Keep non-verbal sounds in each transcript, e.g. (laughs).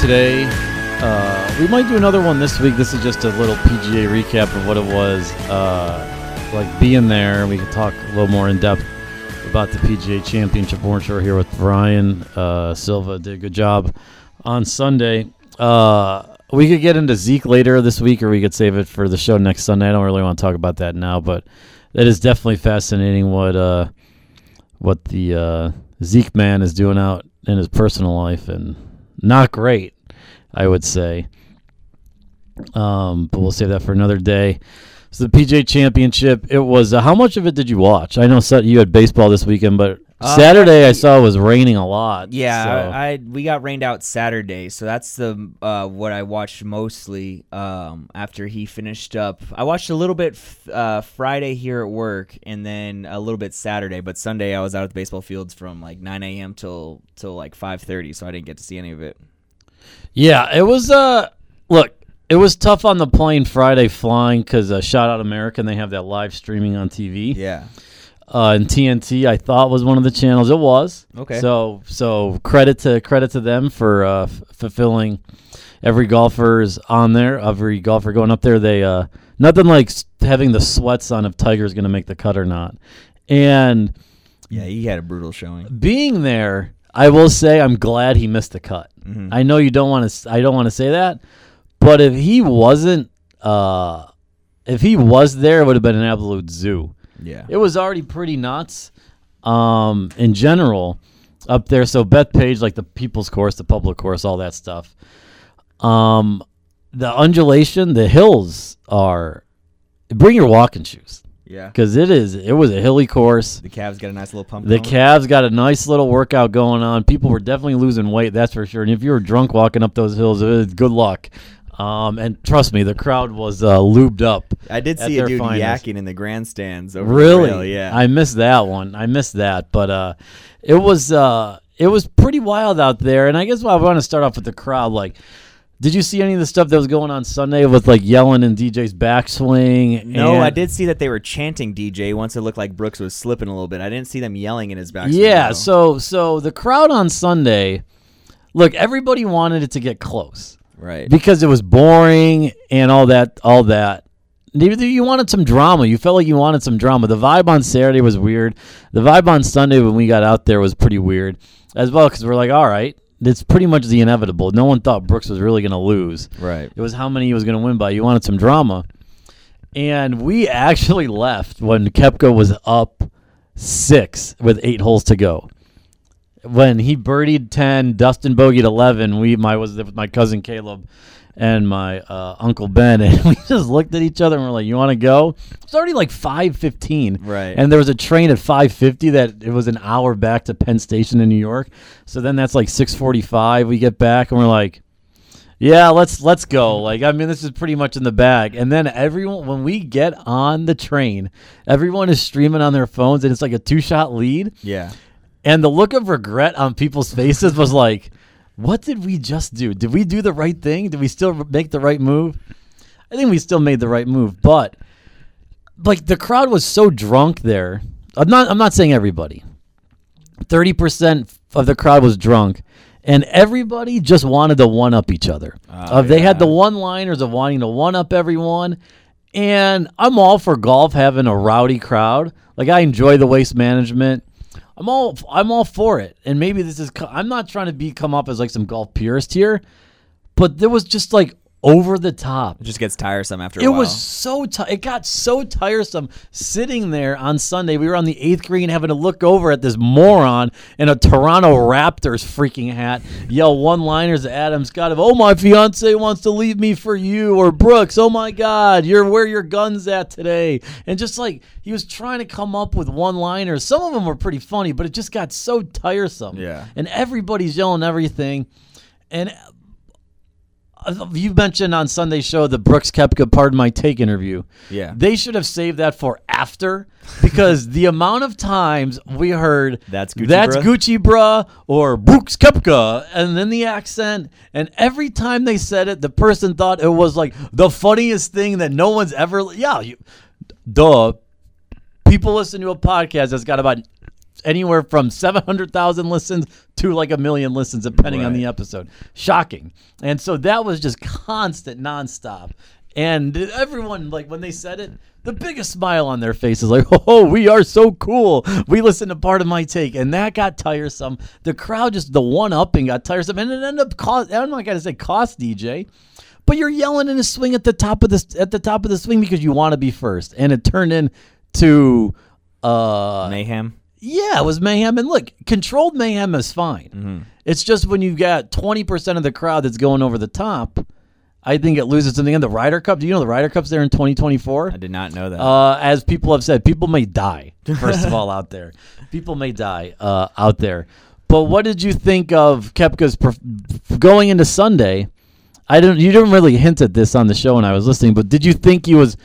today. Uh, we might do another one this week. This is just a little PGA recap of what it was uh, like being there. We can talk a little more in depth about the PGA Championship. We're sure here with Brian uh, Silva. Did a good job on Sunday. Uh, we could get into Zeke later this week, or we could save it for the show next Sunday. I don't really want to talk about that now, but it is definitely fascinating what uh, what the uh, Zeke man is doing out in his personal life, and not great, I would say. Um, but we'll save that for another day. So the PGA Championship, it was. Uh, how much of it did you watch? I know you had baseball this weekend, but Uh, Saturday I saw it was raining a lot. Yeah, so- I, I we got rained out Saturday, so that's the uh, what I watched mostly. Um, after he finished up, I watched a little bit f- uh, Friday here at work, and then a little bit Saturday. But Sunday I was out at the baseball fields from like 9 a.m. till till like 5:30, so I didn't get to see any of it. Yeah, it was. Uh, look, it was tough on the plane Friday flying because uh, Shout Out America and they have that live streaming on TV. Yeah. Uh, and TNT, I thought was one of the channels. It was. Okay. So so credit to credit to them for uh, f- fulfilling every golfer's on there. Every golfer going up there, they uh, nothing like having the sweats on if Tiger's going to make the cut or not. And Yeah, he had a brutal showing. being there, I will say I'm glad he missed the cut. Mhm. I know you don't want to. I don't want to say that, but if he wasn't, uh, if he was there, it would have been an absolute zoo. Yeah. It was already pretty nuts, um, in general, up there. So Bethpage, like the people's course, the public course, all that stuff. Um, the undulation, the hills are. Bring your walking shoes Yeah. because it is. It was a hilly course. The calves got a nice little pump. The going. calves got a nice little workout going on. People were definitely losing weight, that's for sure. And if you were drunk walking up those hills, it was good luck. Um, and trust me, the crowd was uh, lubed up. I did see a dude finest. yakking in the grandstands over Really? the Yeah. I missed that one. I missed that, but uh, it was uh, it was pretty wild out there. And I guess I want to start off with the crowd. Like, did you see any of the stuff that was going on Sunday with like yelling in DJ's backswing? No, I did see that they were chanting DJ once it looked like Brooks was slipping a little bit. I didn't see them yelling in his back. Yeah, so so the crowd on Sunday, look, everybody wanted it to get close. Right. because it was boring and all that all that. You wanted some drama. You felt like you wanted some drama. The vibe on saturday was weird. The vibe on sunday when we got out there was pretty weird as well because we're like all right it's pretty much the inevitable. No one thought brooks was really going to lose. Right. it was how many he was going to win by. You wanted some drama. And we (laughs) actually left when Koepka was up six with eight holes to go when he birdied 10 dustin bogeyed 11 we my was with my cousin caleb and my uh, uncle ben (laughs) and we just looked at each other and we're like you want to go it's already like 5.15 Right. and there was a train at 5.50 that it was an hour back to penn station in new york so then that's like 6.45 we get back and we're like yeah, let's let's go. Like I mean, this is pretty much in the bag. And then everyone, when we get on the train, everyone is streaming on their phones, and it's like a two shot lead. Yeah. And the look of regret on people's faces was (laughs) like, "What did we just do? Did we do the right thing? Did we still make the right move?" I think we still made the right move, but like the crowd was so drunk there. I'm not. I'm not saying everybody. Thirty percent of the crowd was drunk, and everybody just wanted to one up each other. Oh, Uh, they had the one liners of wanting to one up everyone. And I'm all for golf having a rowdy crowd. Like I enjoy the waste management. I'm all I'm all for it. And maybe this is I'm not trying to be come up as like some golf purist here, but there was just like over the top. It just gets tiresome after a It was so ti it got so tiresome sitting there on Sunday. We were on the eighth green having to look over at this moron in a Toronto Raptors freaking hat yell one liners at Adam Scott of oh my fiance wants to leave me for you or Brooks, oh my god, you're where your guns at today. And just like he was trying to come up with one liners. Some of them were pretty funny, but it just got so tiresome. Yeah. And everybody's yelling everything. And you mentioned on Sunday's show the Brooks Koepka pardon my take interview. Yeah. They should have saved that for after because the amount of times we heard That's Gucci that's bruh." Gucci bruh or Brooks Koepka and then the accent and every time they said it the person thought it was like the funniest thing that no one's ever yeah you, duh people listen to a podcast that's got about anywhere from 700,000 listens to like a million listens, depending on the episode. Shocking. And so that was just constant, nonstop. And everyone, like, when they said it, the biggest smile on their face is like, (laughs) oh, we are so cool. We listened to Pardon My Take. And that got tiresome. The crowd just, the one upping got tiresome. And it ended up cost, I'm not going to say cost DJ. But you're yelling in a swing at the top of the at the top of the swing because you want to be first, and it turned into uh, Mayhem. Yeah, it was mayhem. And look, controlled mayhem is fine. It's just when you've got 20% of the crowd that's going over the top, I think it loses in the. The Ryder Cup, do you know the Ryder Cup's there in 2024? I did not know that. Uh, as people have said, people may die. First of (laughs) all, out there, people may die uh, out there. But what did you think of Koepka's perf- going into Sunday? I didn't. You didn't really hint at this on the show when I was listening. But did you think he was?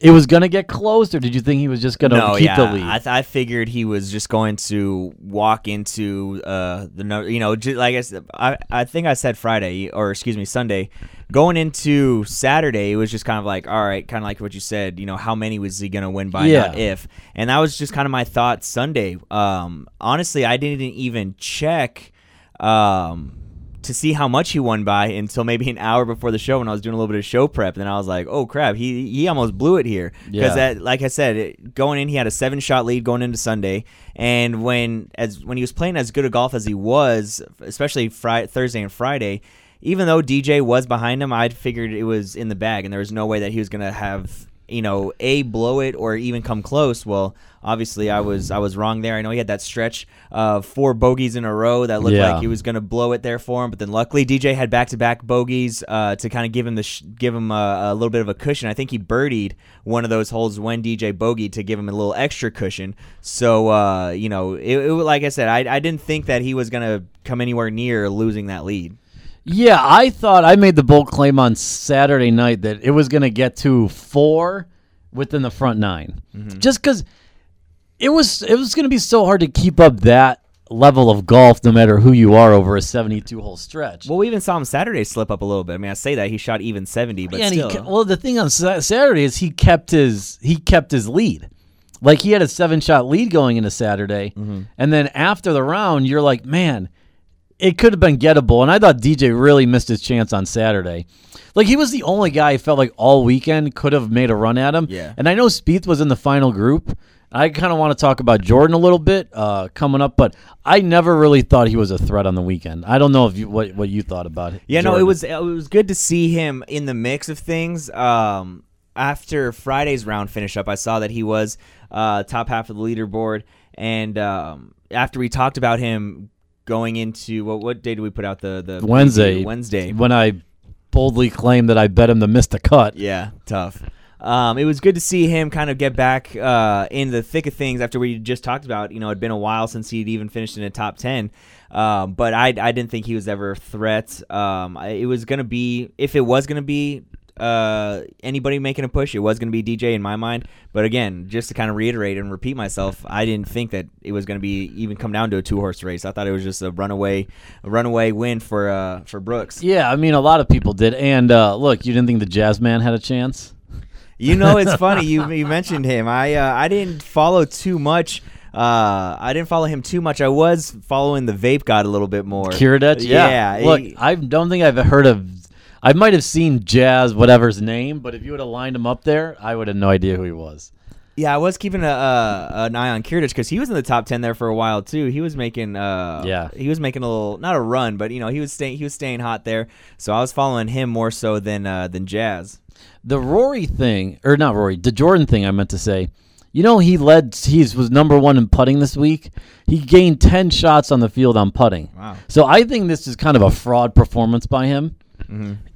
It was going to get closed, or did you think he was just going to no, keep yeah, the lead? I, th- I figured he was just going to walk into uh, the you know, j- like I said, I, I think I said Friday or excuse me Sunday, going into Saturday, it was just kind of like, all right, kind of like what you said, you know, how many was he gonna win by, Yeah. not if, and that was just kind of my thought Sunday. Um, honestly, I didn't even check. Um, to see how much he won by until maybe an hour before the show when I was doing a little bit of show prep. And then I was like, oh crap, he he almost blew it here because Yeah. like I said, it, going in he had a seven shot lead going into Sunday, and when as when he was playing as good a golf as he was, especially Friday, Thursday and Friday. Even though DJ was behind him, I figured it was in the bag, and there was no way that he was gonna have you know a blow it or even come close. Well, obviously I was I was wrong there. I know he had that stretch of four bogeys in a row that looked Yeah. like he was going to blow it there for him, but then luckily DJ had back to back bogeys uh, to kind of give him the sh- give him a, a little bit of a cushion. I think he birdied one of those holes when DJ bogeyed to give him a little extra cushion. So uh, you know, it, it like I said, I, I didn't think that he was going to come anywhere near losing that lead. Yeah, I thought I made the bold claim on Saturday night that it was going to get to four within the front 9 just because it was it was going to be so hard to keep up that level of golf, no matter who you are, over a seventy-two hole stretch. Well, we even saw him Saturday slip up a little bit. I mean, I say that he shot even seventy, but Yeah, still. well, the thing on Saturday is he kept his he kept his lead. Like he had a seven shot lead going into Saturday, Mm-hmm. and then after the round, you're like, man, it could have been gettable. And I thought DJ really missed his chance on Saturday. Like he was the only guy I felt like all weekend could have made a run at him. Yeah. And I know Spieth was in the final group. I kind of want to talk about Jordan a little bit uh, coming up, but I never really thought he was a threat on the weekend. I don't know if you what what you thought about it. Yeah, no, it was it was good to see him in the mix of things. Um, after Friday's round finish up, I saw that he was uh, top half of the leaderboard, and um, after we talked about him going into what what day did we put out the the Wednesday. Wednesday. when I boldly claimed that I bet him to miss the cut. Yeah, tough. Um, it was good to see him kind of get back uh, in the thick of things after we just talked about. You know, it'd been a while since he'd even finished in a top ten. Um, but I, I didn't think he was ever a threat. Um, I, it was gonna be if it was gonna be uh, anybody making a push, it was gonna be DJ in my mind. But again, just to kind of reiterate and repeat myself, I didn't think that it was gonna be even come down to a two horse race. I thought it was just a runaway, a runaway win for uh, for Brooks. Yeah, I mean, a lot of people did. And uh, look, you didn't think the Jazz Man had a chance? You know, it's (laughs) funny you you mentioned him. I uh, I didn't follow too much. Uh, I didn't follow him too much. I was following the Vape God a little bit more. Kiradech? Yeah. Look, he- I don't think I've heard of. I might have seen Jazz, whatever's name, but if you would have lined him up there, I would have no idea who he was. yeah, I was keeping a, uh, an eye on Kiradech because he was in the top ten there for a while too. He was making uh, Yeah. he was making a little not a run, but you know he was staying he was staying hot there. So I was following him more so than uh, than Jazz. The Rory thing, or not Rory, the Jordan thing, I meant to say. You know, he led. He was number one in putting this week. He gained ten shots on the field on putting. Wow. So I think this is kind of a fraud performance by him.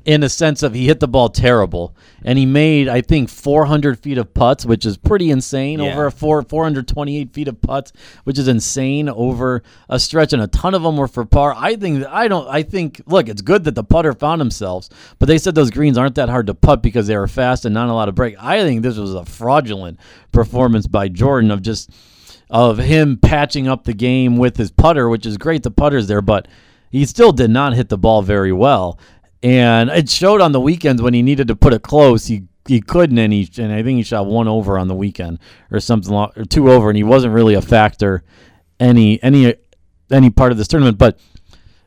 In a sense of he hit the ball terrible and he made I think 400 feet of putts, which is pretty insane Yeah. over a four 428 feet of putts, which is insane over a stretch, and a ton of them were for par. I think I don't I think look, it's good that the putter found themselves, but they said those greens aren't that hard to putt because they were fast and not a lot of break. I think this was a fraudulent performance by Jordan of just of him patching up the game with his putter, which is great. The putter's there, but he still did not hit the ball very well. And it showed on the weekends when he needed to put it close. He he couldn't, and he and I think he shot one over on the weekend or something, or two over, and he wasn't really a factor any any any part of this tournament. But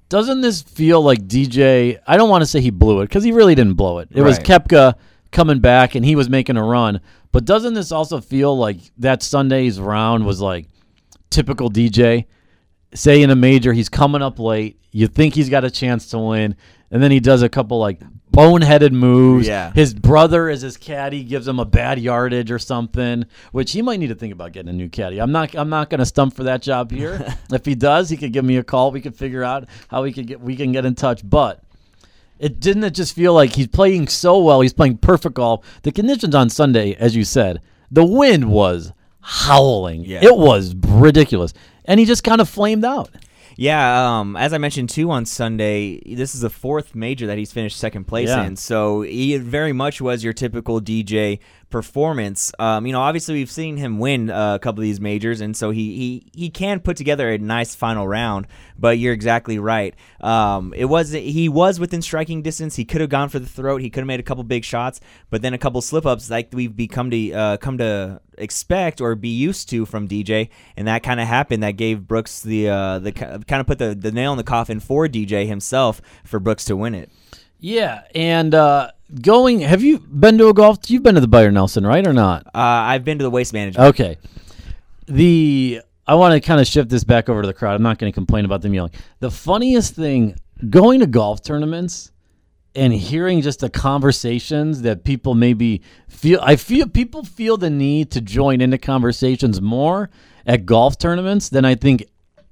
doesn't this feel like DJ? I don't want to say he blew it because he really didn't blow it. It was Right. Koepka coming back and he was making a run. But doesn't this also feel like that Sunday's round was like typical DJ? Say in a major, he's coming up late. You think he's got a chance to win, and then he does a couple like boneheaded moves. Yeah. His brother is his caddy, gives him a bad yardage or something, which he might need to think about getting a new caddy. I'm not I'm not gonna stump for that job here. (laughs) if he does, he could give me a call. We could figure out how we could get we can get in touch. But it didn't it just feel like he's playing so well, he's playing perfect golf. The conditions on Sunday, as you said, the wind was howling. Yeah. It was ridiculous. And he just kind of flamed out. Yeah, um, as I mentioned too on Sunday, this is the fourth major that he's finished second place Yeah. in. So he very much was your typical DJ performance. Um, you know, obviously we've seen him win uh, a couple of these majors, and so he he he can put together a nice final round. But you're exactly right. Um, it was he was within striking distance. He could have gone for the throat. He could have made a couple big shots, but then a couple slip ups like we've become to uh, come to expect or be used to from DJ, and that kind of happened. That gave Brooks the uh, the kind of put the, the nail in the coffin for DJ himself for Brooks to win it. Yeah, and uh, going. Have you been to a golf? You've been to the Byron Nelson, right, or not? Uh, I've been to the waste management. Okay. The I want to kind of shift this back over to the crowd. I'm not going to complain about them yelling. The funniest thing going to golf tournaments and hearing just the conversations that people maybe feel I feel people feel the need to join into conversations more at golf tournaments than I think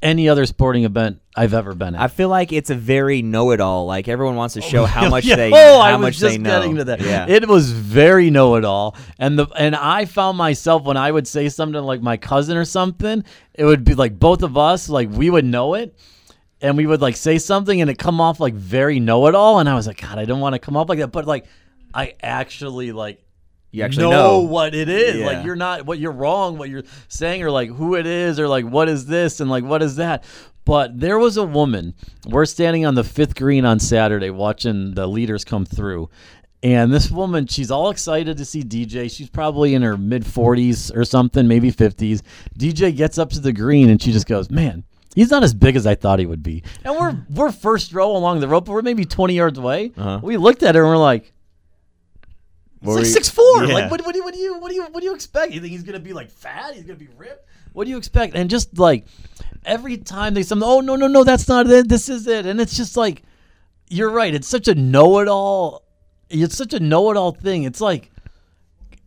any other sporting event I've ever been at. I feel like it's a very know-it-all. Like everyone wants to oh, show (laughs) how much Yeah. they, Oh, how I was much just they know. getting to that. Yeah. It was very know-it-all, and the and I found myself when I would say something to like my cousin or something, it would be like both of us, like we would know it, and we would like say something, and it come off like very know-it-all, and I was like, God, I don't want to come off like that, but like I actually like you actually know, know. what it is. Yeah. Like you're not what you're wrong, what you're saying, or like who it is, or like what is this and like what is that. But there was a woman. We're standing on the fifth green on Saturday watching the leaders come through. And this woman, she's all excited to see DJ. She's probably in her mid 40s or something, maybe 50s. DJ gets up to the green and she just goes, Man, he's not as big as I thought he would be. And we're we're first row along the rope, but we're maybe 20 yards away. Uh-huh. We looked at her and we're like, He's like you- six four. Yeah. Like what, what do you what do you what do you what do you expect? You think he's gonna be like fat? He's gonna be ripped? What do you expect? And just like every time they some oh no no no that's not it this is it and it's just like you're right it's such a know it all it's such a know it all thing it's like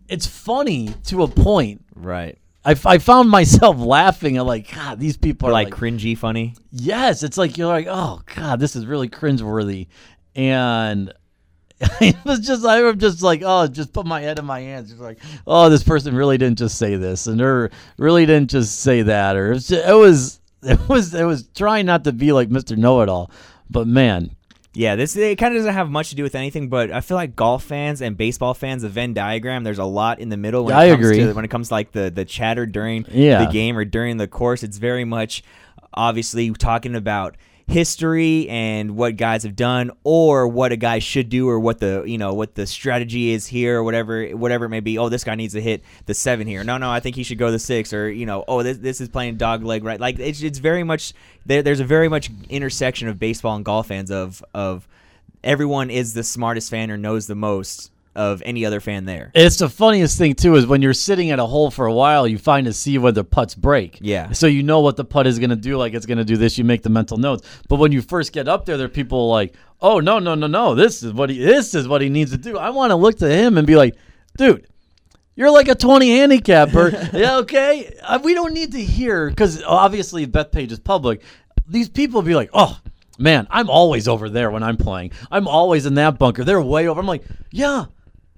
it's funny to a point Right. I, f- I found myself (laughs) laughing at like God these people are like, like cringy funny. Yes, it's like you're like, oh god, this is really cringeworthy, and (laughs) it was just I was just like, oh, just put my head in my hands, just like, oh, this person really didn't just say this, and or really didn't just say that, or it was just, it was it was it was trying not to be like Mister Know It All, but man, Yeah, this it kind of doesn't have much to do with anything, but I feel like golf fans and baseball fans, the Venn diagram, there's a lot in the middle when Yeah, it I comes agree. to when it comes to like the the chatter during Yeah. the game or during the course. It's very much obviously talking about history and what guys have done or what a guy should do or what the you know what the strategy is here or whatever whatever it may be. Oh this guy needs to hit the seven here. No no i think he should go the six or you know oh this, this is playing dog leg right? Like it's, it's very much there, there's a very much intersection of baseball and golf fans of of everyone is the smartest fan or knows the most of any other fan there It's the funniest thing too is when you're sitting at a hole for a while, you find to see whether putts break. Yeah. So you know what the putt is going to do. Like it's going to do this. You make the mental notes. But when you first get up there, there are people like, oh no no no no, this is what he this is what he needs to do. I want to look to him and be like, dude. You're like a 20 handicapper. (laughs) yeah, okay. Uh, we don't need to hear because obviously Bethpage is public. These people be like, oh, man, I'm always over there when I'm playing. I'm always in that bunker. They're way over. I'm like, yeah,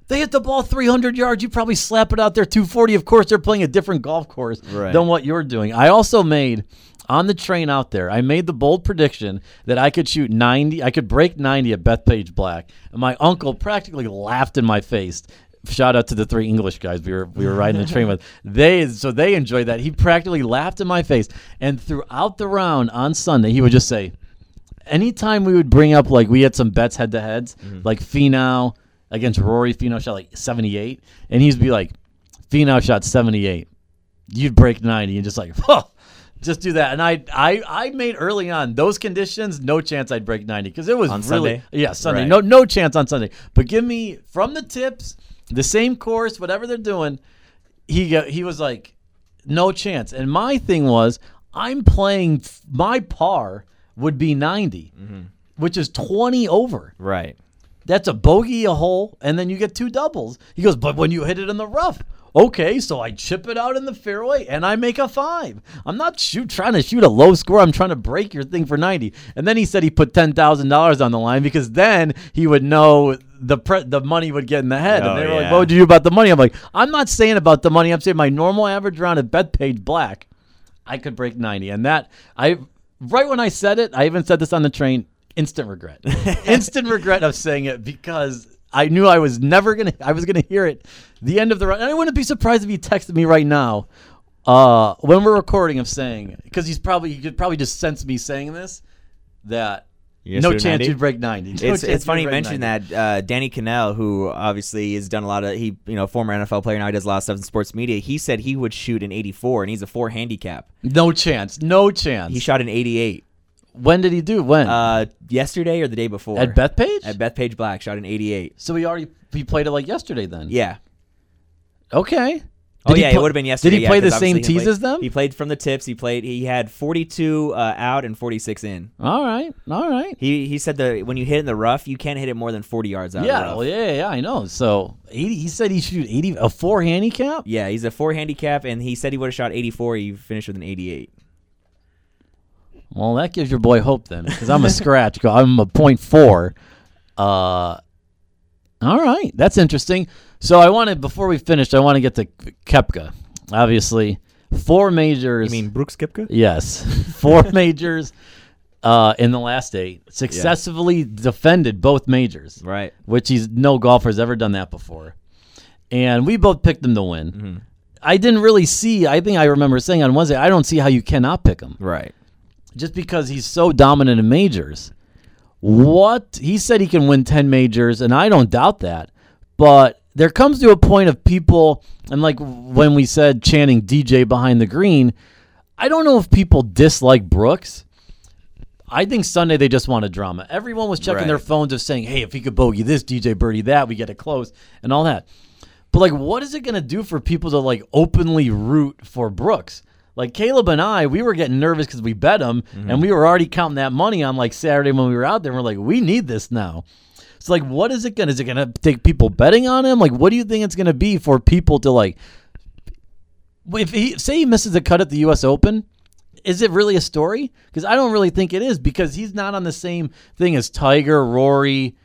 they hit the ball 300 yards. You probably slap it out there 240. Of course, they're playing a different golf course Right. than what you're doing. I also made on the train out there. I made the bold prediction that I could shoot 90. I could break 90 at Bethpage Black, and my uncle practically laughed in my face. Shout out to the three English guys we were we were riding the train with. (laughs) They so they enjoyed that. He practically laughed in my face, and throughout the round on Sunday, he would just say, anytime we would bring up like we had some bets head to heads, mm-hmm. like Finau against Rory, Finau shot like 78, and he'd be like, Finau shot 78. You'd break 90, and just like, (laughs) Just do that. And I, I, I made early on those conditions, no chance I'd break 90 because it was On really, Sunday? yeah, Sunday. Right. No, no chance on Sunday. But give me from the tips, the same course, whatever they're doing. He he was like, no chance. And my thing was, I'm playing my par would be 90, Mm-hmm. which is 20 over. Right. That's a bogey, a hole, and then you get two doubles. He goes, but when you hit it in the rough, okay, so I chip it out in the fairway and I make a five. I'm not shoot trying to shoot a low score. I'm trying to break your thing for 90. And then he said he put ten thousand dollars on the line because then he would know the pre- the money would get in the head. Oh, and they were like, "What would you do about the money?" I'm like, "I'm not saying about the money. I'm saying my normal average round at Bethpage Black, I could break 90." And that I right when I said it, I even said this on the train. Instant regret. (laughs) Instant regret of saying it because I knew I was never gonna. I was gonna hear it. The end of the run. And I wouldn't be surprised if he texted me right now, uh, when we're recording, of saying because he's probably he could probably just sense me saying this that You're no chance 90? you'd break ninety. No It's, it's funny you'd you break mentioned 90. that uh, Danny Kanell, who obviously has done a lot of he you know former NFL player now he does a lot of stuff in sports media. He said he would shoot an 84 and he's a four handicap. No chance. No chance. He shot an 88 when did he do? When uh, yesterday or the day before at Bethpage? at Bethpage Black shot an 88. so he already he played it like yesterday. Then Yeah. Okay. Oh Did he yeah, pl- it would have been yesterday. Did he yeah, play the same tees as them? He played from the tips. He played. He had 42 uh, out and 46 in. All right. All right. He he said that when you hit in the rough, you can't hit it more than 40 yards out. of the Yeah, rough. well, yeah, yeah, I know. So 80, he said he shoot eighty a four handicap. Yeah, he's a four handicap, and he said he would have shot 84. He finished with an 88. Well, that gives your boy hope then, because I'm a scratch. I'm a point four. Uh, all right, that's interesting. So I wanted before we finish, I want to get to Koepka. Obviously, four majors. You mean Brooks Koepka? yes, (laughs) four (laughs) majors uh, in the last eight. Successfully defended both majors, Right. which he's no golfer's ever done that before. And we both picked him to win. Mm-hmm. I didn't really see. I think I remember saying on Wednesday, I don't see how you cannot pick him Right. Just because he's so dominant in majors. What he said he can win 10 majors, and I don't doubt that. But there comes to a point of people, and like when we said chanting DJ behind the green, I don't know if people dislike Brooks. I think Sunday they just wanted drama. Everyone was checking their phones of saying, hey, if he could bogey this, DJ Birdie that, we get it close, and all that. But like, what is it going to do for people to like openly root for Brooks? Like Caleb and I, we were getting nervous because we bet him, and we were already counting that money on like Saturday when we were out there. And we're like, we need this now. So like, what is it gonna? Is it gonna take people betting on him? Like, what do you think it's gonna be for people to like? If he say he misses a cut at the U.S. Open, is it really a story? Because I don't really think it is because he's not on the same thing as Tiger, Rory,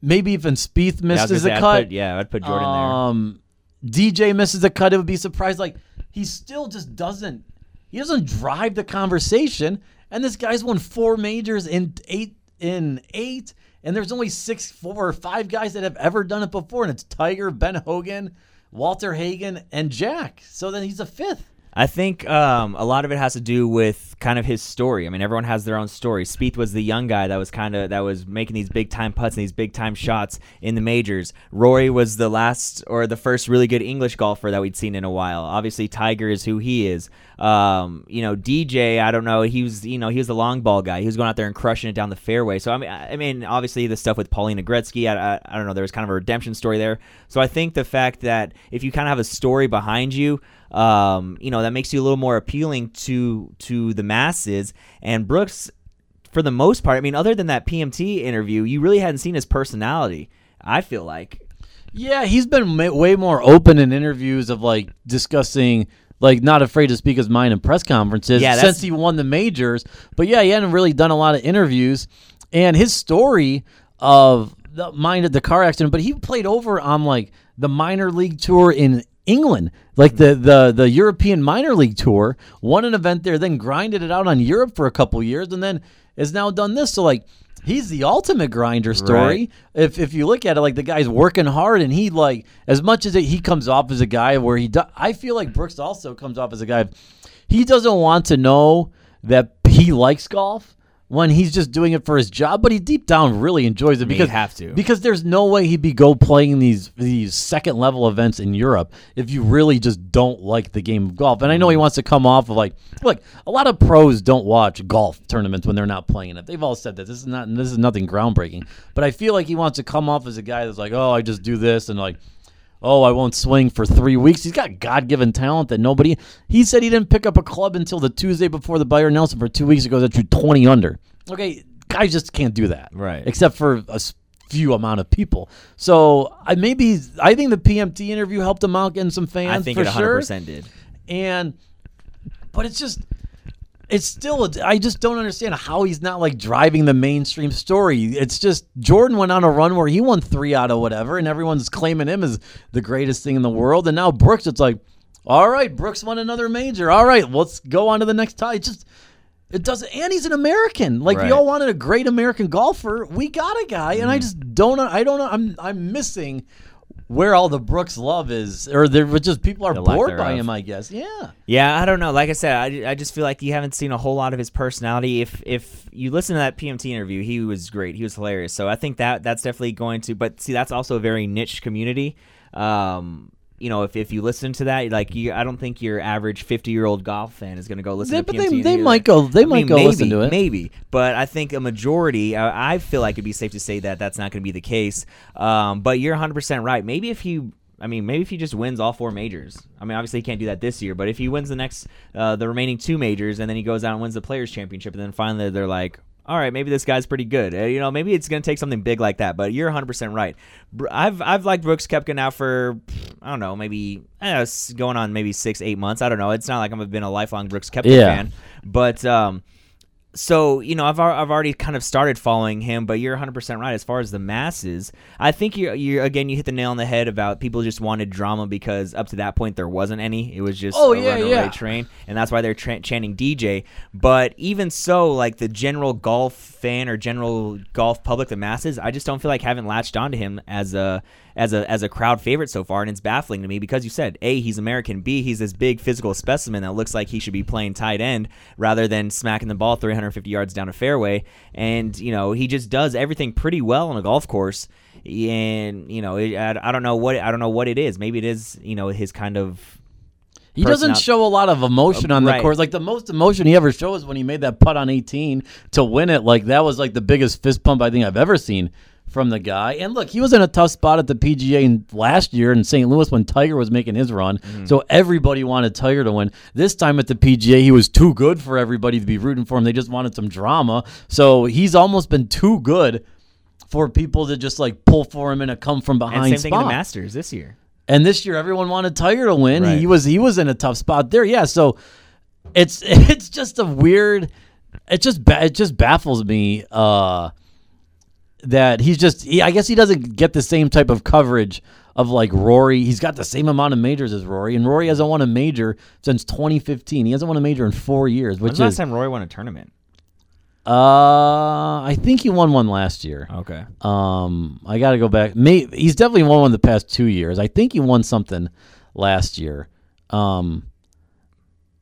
maybe even Spieth Yeah, misses gonna a say, cut. I'd put, yeah, I'd put Jordan there. Um, DJ misses a cut. It would be surprised. Like he still just doesn't. He doesn't drive the conversation. And this guy's won four majors in eight in eight. And there's only six, four or five guys that have ever done it before, and it's Tiger, Ben Hogan, Walter Hagen, and Jack. So then he's a fifth. I think um, a lot of it has to do with kind of his story. I mean, everyone has their own story. Spieth was the young guy that was kind of that was making these big time putts and these big time shots in the majors. Rory was the last or the first really good English golfer that we'd seen in a while. Obviously, Tiger is who he is. Um, you know, DJ, I don't know. He was, you know, he was the long ball guy. He was going out there and crushing it down the fairway. So I mean, I mean, obviously the stuff with Paulina Gretzky, I, I, I don't know. There was kind of a redemption story there. So I think the fact that if you kind of have a story behind you, um, you know, that makes you a little more appealing to to the masses. And Brooks, for the most part, I mean, other than that PMT interview, you really hadn't seen his personality. I feel like. Yeah, he's been way more open in interviews of like discussing, like not afraid to speak his mind in press conferences Yeah, since he won the majors. But yeah, he hadn't really done a lot of interviews, and his story of the mind of the car accident. But he played over on like the minor league tour in England, like the the the European minor league tour. Won an event there, then grinded it out on Europe for a couple years, and then has now done this. So like. He's the ultimate grinder story Right. if if you look at it, like the guy's working hard, and he like as much as it, he comes off as a guy where he, do, I feel like Brooks also comes off as a guy. He doesn't want to know that he likes golf, when he's just doing it for his job, but he deep down really enjoys it because have to. because there's no way he'd be go playing these these second level events in Europe if you really just don't like the game of golf. And I know he mm. wants to come off of like look, a lot of pros don't watch golf tournaments when they're not playing it. They've all said that this is not this is nothing groundbreaking. But I feel like he wants to come off as a guy that's like, oh, I just do this and like oh, I won't swing for three weeks. He's got God given talent that nobody. He said he didn't pick up a club until the Tuesday before the Byron Nelson for two weeks ago that drew 20 under. Okay, guys just can't do that. Right. Except for a few amount of people. So I maybe I think the PMT interview helped him out getting some fans I think for it 100% sure. did. And but it's just it's still I just don't understand how he's not like driving the mainstream story. It's just Jordan went on a run where he won 3 out of whatever and everyone's claiming him as the greatest thing in the world and now Brooks it's like all right, Brooks won another major. All right, let's go on to the next tie. It just it doesn't and he's an American. Like we all wanted a great American golfer. We got a guy and Mm-hmm. I just don't I don't know I'm I'm missing where all the Brooks love is, or there were just people are The bored by him. I guess, yeah. Yeah, I don't know. Like I said, I, I just feel like you haven't seen a whole lot of his personality. If if you listen to that PMT interview, he was great. He was hilarious. So I think that that's definitely going to. But see, that's also a very niche community. Um, you know, if, if you listen to that, like you, I don't think your average fifty year old golf fan is going to go listen Yeah, to but they- they might go- they I might mean, go maybe, listen to it. Maybe, but I think a majority. I, I feel like it'd be safe to say that that's not going to be the case. Um, but you're 100 percent right. Maybe if he. I mean, maybe if he just wins all four majors. I mean, obviously he can't do that this year, but if he wins the next, uh, the remaining two majors, and then he goes out and wins the Players Championship, and then finally they're like, all right, maybe this guy's pretty good. Uh, you know, maybe it's going to take something big like that. But you're 100 percent right. I've I've liked Brooks Koepka now for I don't know, maybe it's going on maybe six eight months. I don't know. It's not like I've been a lifelong Brooks Koepka Yeah. fan, but um, so you know I've I've already kind of started following him, but you're 100 percent right as far as the masses. I think you you again you hit the nail on the head about people just wanted drama because up to that point there wasn't any. It was just Oh, a yeah, yeah. train, and that's why they're tra- chanting DJ. But even so, like the general golf fan or general golf public, the masses, I just don't feel like haven't latched onto him as a as a as a crowd favorite so far, and it's baffling to me because you said a he's American, b he's this big physical specimen that looks like he should be playing tight end rather than smacking the ball 350 yards down a fairway, and you know he just does everything pretty well on a golf course. And you know, I, I don't know what I don't know what it is. Maybe it is you know his kind of He doesn't show a lot of emotion on the Right. course. Like the most emotion he ever shows when he made that putt on 18 to win it. Like that was like the biggest fist pump I think I've ever seen from the guy. And look, he was in a tough spot at the PGA in, last year in St. Louis when Tiger was making his run. So everybody wanted Tiger to win. This time at the PGA, he was too good for everybody to be rooting for him. They just wanted some drama. So he's almost been too good for people to just like pull for him in a come from and behind same thing in the spot. Masters this year. And this year, everyone wanted Tiger to win. Right. He was he was in a tough spot there. Yeah, so it's (laughs) it's just a weird. It just it just baffles me uh, that he's just. He, I guess he doesn't get the same type of coverage of like Rory. He's got the same amount of majors as Rory, and Rory hasn't won a major since 2015. He hasn't won a major in four years, which When's the last is. time Rory won a tournament? Uh, I think he won one last year. Okay. Um, I got to go back. May, he's definitely won one the past two years. I think he won something last year. Um,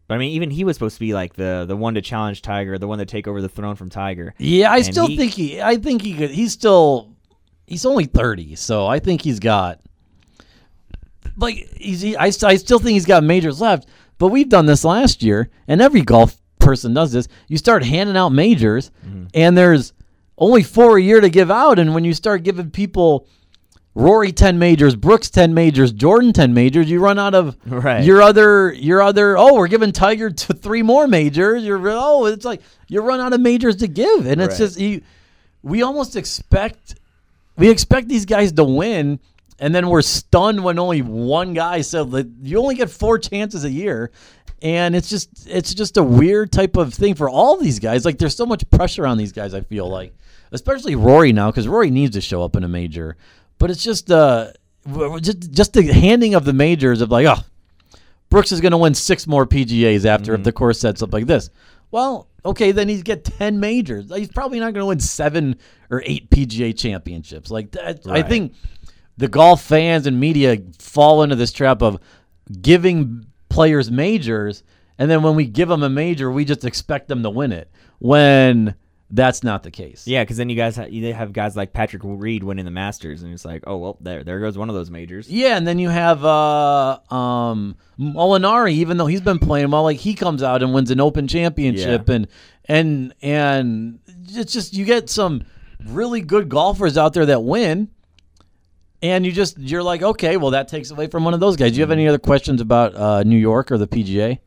But I mean, even he was supposed to be like the the one to challenge Tiger, the one to take over the throne from Tiger. yeah, I And still he- think he. I think he could. He's still. He's only thirty, so I think he's got. Like he's. He, I, I still think he's got majors left. But we've done this last year, and every golf person does this. You start handing out majors, mm-hmm. and there's only four a year to give out, and when you start giving people. Rory ten majors, Brooks ten majors, Jordan ten majors. You run out of Right. your other your other. Oh, we're giving Tiger to three more majors. You're oh, it's like you run out of majors to give, and it's Right. just you. We almost expect we expect these guys to win, and then we're stunned when only one guy said that you only get four chances a year. And it's just it's just a weird type of thing for all these guys. Like there's so much pressure on these guys. I feel like, especially Rory now, because Rory needs to show up in a major. But it's just uh just just the handing of the majors of like oh Brooks is going to win six more PGAs after if the course sets up like this. Well, okay, then he's get ten majors. He's probably not going to win seven or eight PGA championships. Like that, I think the golf fans and media fall into this trap of giving players majors, and then when we give them a major, we just expect them to win it. When That's not the case. Yeah, because then you guys ha- you have guys like Patrick Reed winning the Masters, and it's like, oh well, there there goes one of those majors. Yeah, and then you have uh um Molinari, even though he's been playing well, like he comes out and wins an open championship Yeah. and and and it's just you get some really good golfers out there that win. And you just you're like, okay, well that takes away from one of those guys. Do you have any other questions about uh, New York or the PGA?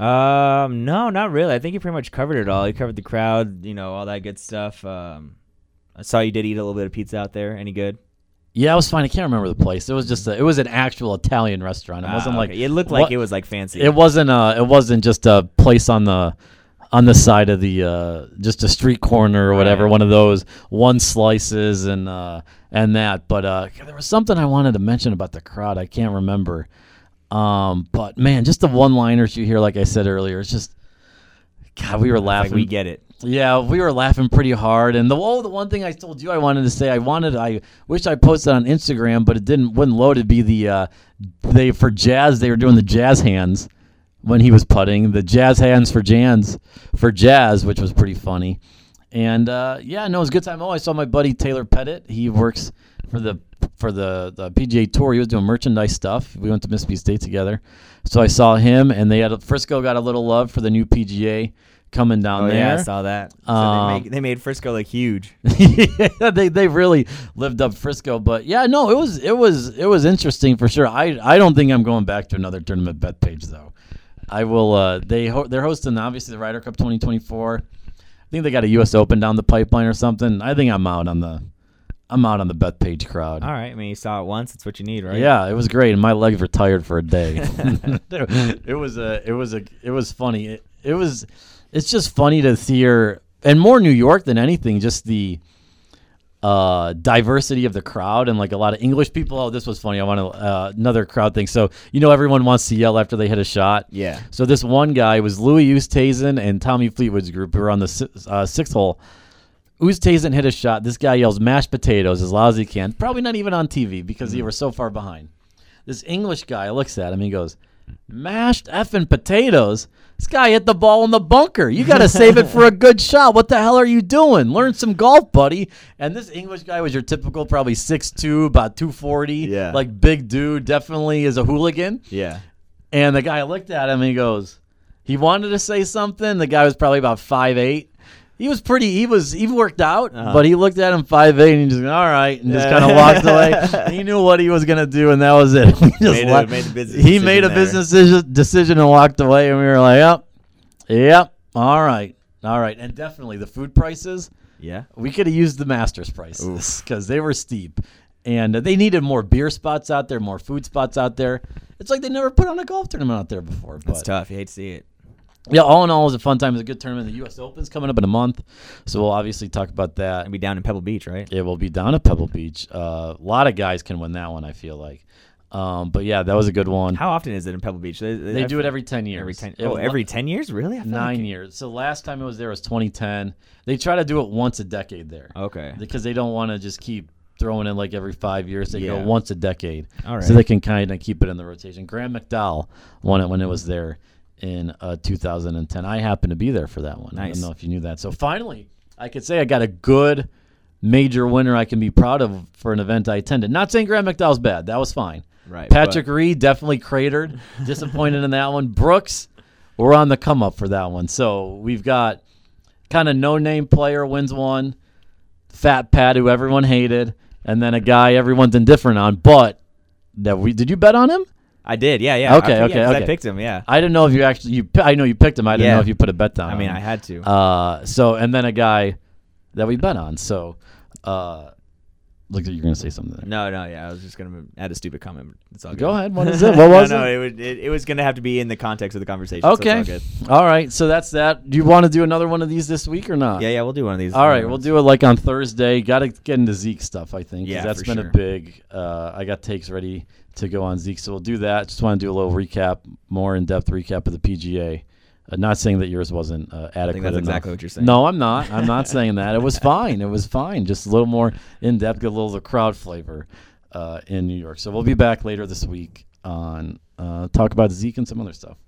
Um, no, not really. I think you pretty much covered it all. You covered the crowd, you know, all that good stuff. Um, I saw you did eat a little bit of pizza out there. Any good? Yeah, it was fine. I can't remember the place. It was just a, it was an actual Italian restaurant. It wasn't Ah, like okay. it looked like what- it was like fancy. It wasn't uh it wasn't just a place on the on the side of the uh just a street corner or whatever, Right. one of those one slices and uh and that. But uh there was something I wanted to mention about the crowd. I can't remember. Um but man, just the one liners you hear like I said earlier, it's just God, we were It's like laughing. we get it. Yeah, we were laughing pretty hard. And the oh, the one thing I told you I wanted to say, I wanted, I wish I posted on Instagram, but it didn't, wouldn't load. It'd be the uh, they for jazz. They were doing the jazz hands when he was putting the jazz hands for Jans for jazz, which was pretty funny. And uh, yeah, no, it was a good time. Oh, I saw my buddy Taylor Pettit. He works for the for the, the PGA Tour. He was doing merchandise stuff. We went to Mississippi State together, so I saw him. And they had a, Frisco got a little love for the new PGA coming down Oh there. yeah, I saw that. So Um, they, make, they made Frisco look huge. (laughs) yeah, they they really lived up Frisco, but yeah, no, it was it was it was interesting for sure. I I don't think I'm going back to another tournament Bethpage though. I will. Uh, they ho- they're hosting obviously the Ryder Cup 2024. I think they got a U.S. Open down the pipeline or something. I think I'm out on the I'm out on the Bethpage crowd. All right. I mean, you saw it once. It's what you need, right? Yeah, it was great, and my legs were tired for a day. (laughs) (laughs) it was a, it was a, it was funny. It, it was, it's just funny to see her, and more New York than anything. Just the uh, diversity of the crowd and like a lot of English people. Oh, this was funny. I want to uh, another crowd thing. So you know, everyone wants to yell after they hit a shot. Yeah. So this one guy was Louis Oosthuizen and Tommy Fleetwood's group who were on the si- uh, sixth hole. Oosthuizen hit a shot. This guy yells mashed potatoes as loud as he can. Probably not even on TV because they mm-hmm. were so far behind. This English guy looks at him. He goes, "Mashed effing potatoes." This guy hit the ball in the bunker. You got to save it for a good (laughs) shot. What the hell are you doing? Learn some golf, buddy. And this English guy was your typical, probably 6'2", about 240. Yeah. Like big dude. Definitely is a hooligan. Yeah. And the guy looked at him and he goes, he wanted to say something. The guy was probably about five eight. He was pretty. He was. He worked out, Uh-huh. but he looked at him five eight and he just all right and just kind of walked away. (laughs) he knew what he was gonna do, and that was it. (laughs) He just Made a- made a business he made a there. business decision, and walked away, and we were like, yep, yep, all right, all right, and definitely the food prices. Yeah. We could have used the Masters prices because they were steep, and they needed more beer spots out there, more food spots out there. It's like they never put on a golf tournament out there before. But It's tough. You hate to see it. Yeah, all in all, it was a fun time. It was a good tournament. The U.S. Open's coming up in a month, so we'll obviously talk about that. And be down in Pebble Beach, right? Yeah, we'll be down at Pebble Beach. Uh, a lot of guys can win that one. I feel like, um, but yeah, that was a good one. How often is it in Pebble Beach? They, they do it every ten years. every ten. It Oh, every ten years? Really? Nine like- years. So last time it was there was 2010. They try to do it once a decade there Okay. because they don't want to just keep throwing in like every five years. They Yeah. go once a decade, All right. so they can kind of keep it in the rotation. Graham McDowell won it when it was there in uh, 2010. I happened to be there for that one. I don't know if you knew that. So finally, I could say I got a good major winner I can be proud of for an event I attended. Not saying Graham McDowell's bad. That was fine. Right. Patrick Reed definitely cratered. (laughs) Disappointed in that one. Brooks, we're on the come up for that one. So we've got kind of no name player wins one, Fat Pat who everyone hated, and then a guy everyone's indifferent on. But that we did you bet on him? I did. Yeah. Yeah. Okay, I, okay, yeah, okay. I picked him. Yeah. I didn't know if you actually you. I know you picked him. I didn't Yeah. know if you put a bet down. I mean, I had to. Uh, so and then a guy that we bet on. So, uh, like you're gonna say something. There. no, no. Yeah. I was just gonna add a stupid comment. It's all good. Go ahead. What is (laughs) it? What was no, no, it? it? would- it, it was gonna have to be in the context of the conversation. so Okay. all good. All right. So that's that. Do you want to do another one of these this week or not? Yeah. Yeah. We'll do one of these. All right, we'll do it like on Thursday. Got to get into Zeke stuff, I think. Yeah, that's been a big. Uh, I got takes ready to go on Zeke, so we'll do that. Just want to do a little recap, more in depth recap of the PGA. Uh, not saying that yours wasn't uh, adequate. I think that's enough. exactly what you're saying. No, I'm not. I'm not (laughs) saying that. It was fine. It was fine. Just a little more in depth, get a little of the crowd flavor uh, in New York. So we'll be back later this week on uh, talk about Zeke and some other stuff.